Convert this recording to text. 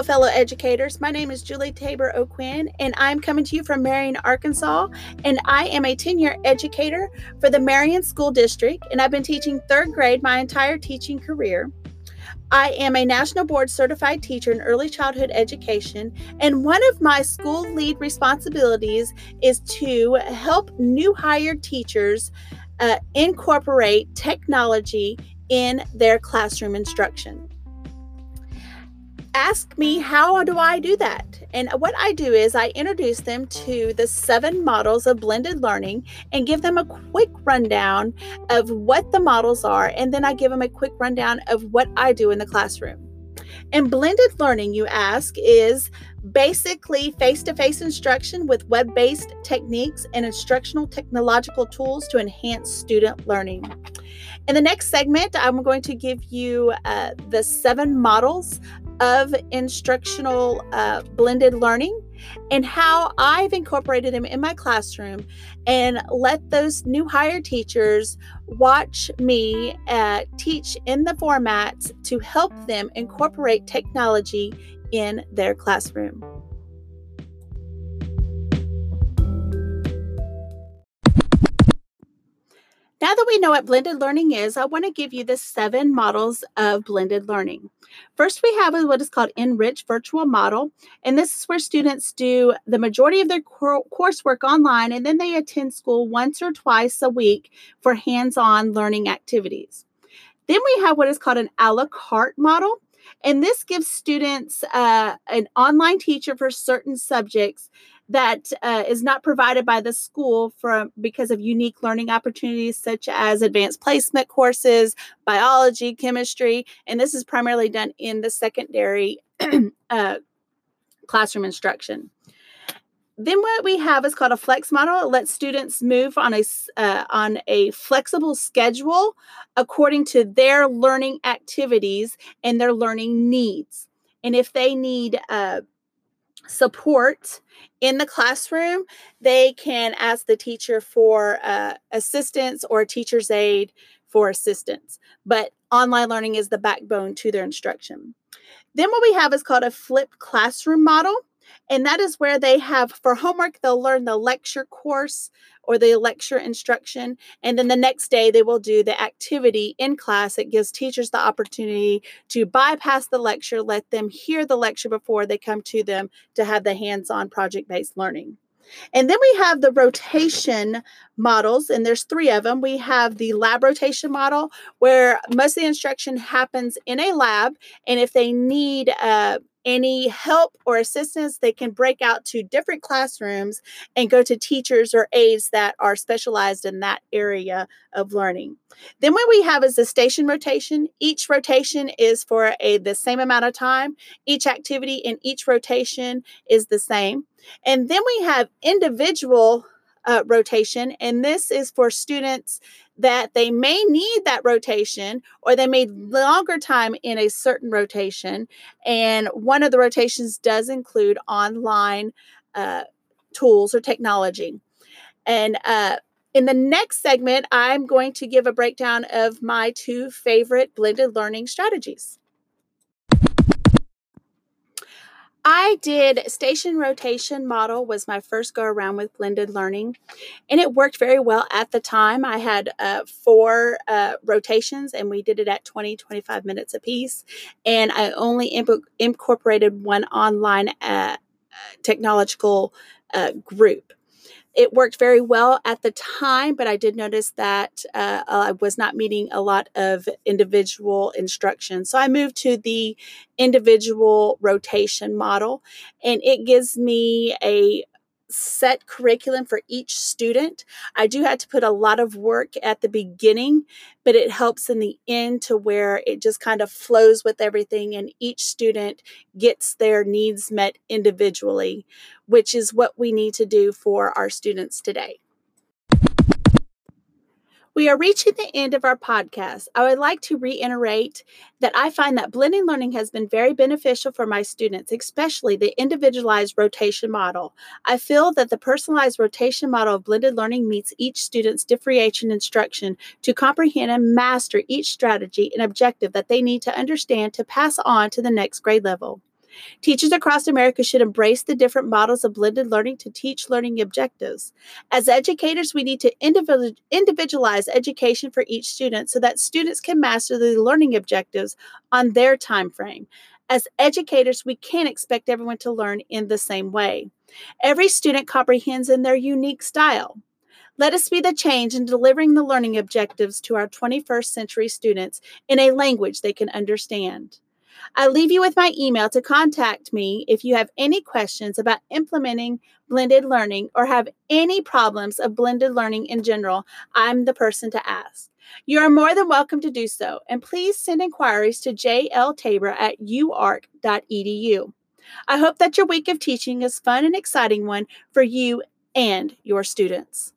Hello, fellow educators. My name is Julie Tabor O'Quinn, and I'm coming to you from Marion, Arkansas. And I am a 10 year educator for the Marion School District, and I've been teaching third grade my entire teaching career. I am a national board certified teacher in early childhood education, and one of my school lead responsibilities is to help new hired teachers uh, incorporate technology in their classroom instruction ask me how do I do that? And what I do is I introduce them to the seven models of blended learning and give them a quick rundown of what the models are and then I give them a quick rundown of what I do in the classroom. And blended learning, you ask, is basically face to face instruction with web based techniques and instructional technological tools to enhance student learning. In the next segment, I'm going to give you uh, the seven models of instructional uh, blended learning and how I've incorporated them in my classroom and let those new hire teachers watch me uh, teach in the formats to help them incorporate technology in their classroom. Now that we know what blended learning is, I want to give you the seven models of blended learning. First, we have what is called Enrich Virtual Model, and this is where students do the majority of their coursework online and then they attend school once or twice a week for hands on learning activities. Then we have what is called an a la carte model, and this gives students uh, an online teacher for certain subjects that uh, is not provided by the school from because of unique learning opportunities such as advanced placement courses, biology, chemistry, and this is primarily done in the secondary uh, classroom instruction. Then what we have is called a flex model. It lets students move on a uh, on a flexible schedule according to their learning activities and their learning needs. And if they need uh, support in the classroom, they can ask the teacher for uh, assistance or teacher's aide for assistance. But online learning is the backbone to their instruction. Then what we have is called a flipped classroom model. And that is where they have for homework, they'll learn the lecture course or the lecture instruction. And then the next day, they will do the activity in class. It gives teachers the opportunity to bypass the lecture, let them hear the lecture before they come to them to have the hands on project based learning. And then we have the rotation models, and there's three of them. We have the lab rotation model, where most of the instruction happens in a lab, and if they need uh, any help or assistance, they can break out to different classrooms and go to teachers or aides that are specialized in that area of learning. Then what we have is the station rotation. Each rotation is for a the same amount of time. Each activity in each rotation is the same. And then we have individual uh, rotation, and this is for students that they may need that rotation or they may longer time in a certain rotation. And one of the rotations does include online uh, tools or technology. And uh, in the next segment, I'm going to give a breakdown of my two favorite blended learning strategies. I did station rotation model was my first go around with blended learning, and it worked very well at the time. I had uh, four uh, rotations, and we did it at 20, 25 minutes a piece, and I only imp- incorporated one online uh, technological uh, group it worked very well at the time, but I did notice that uh, I was not meeting a lot of individual instruction. So I moved to the individual rotation model, and it gives me a set curriculum for each student. I do have to put a lot of work at the beginning, but it helps in the end to where it just kind of flows with everything and each student gets their needs met individually, which is what we need to do for our students today. We are reaching the end of our podcast. I would like to reiterate that I find that blended learning has been very beneficial for my students, especially the individualized rotation model. I feel that the personalized rotation model of blended learning meets each student's differentiation instruction to comprehend and master each strategy and objective that they need to understand to pass on to the next grade level. Teachers across America should embrace the different models of blended learning to teach learning objectives. As educators, we need to individualize education for each student so that students can master the learning objectives on their time frame. As educators, we can't expect everyone to learn in the same way. Every student comprehends in their unique style. Let us be the change in delivering the learning objectives to our 21st century students in a language they can understand. I leave you with my email to contact me if you have any questions about implementing blended learning or have any problems of blended learning in general. I'm the person to ask. You are more than welcome to do so, and please send inquiries to jltabor at uark.edu. I hope that your week of teaching is fun and exciting one for you and your students.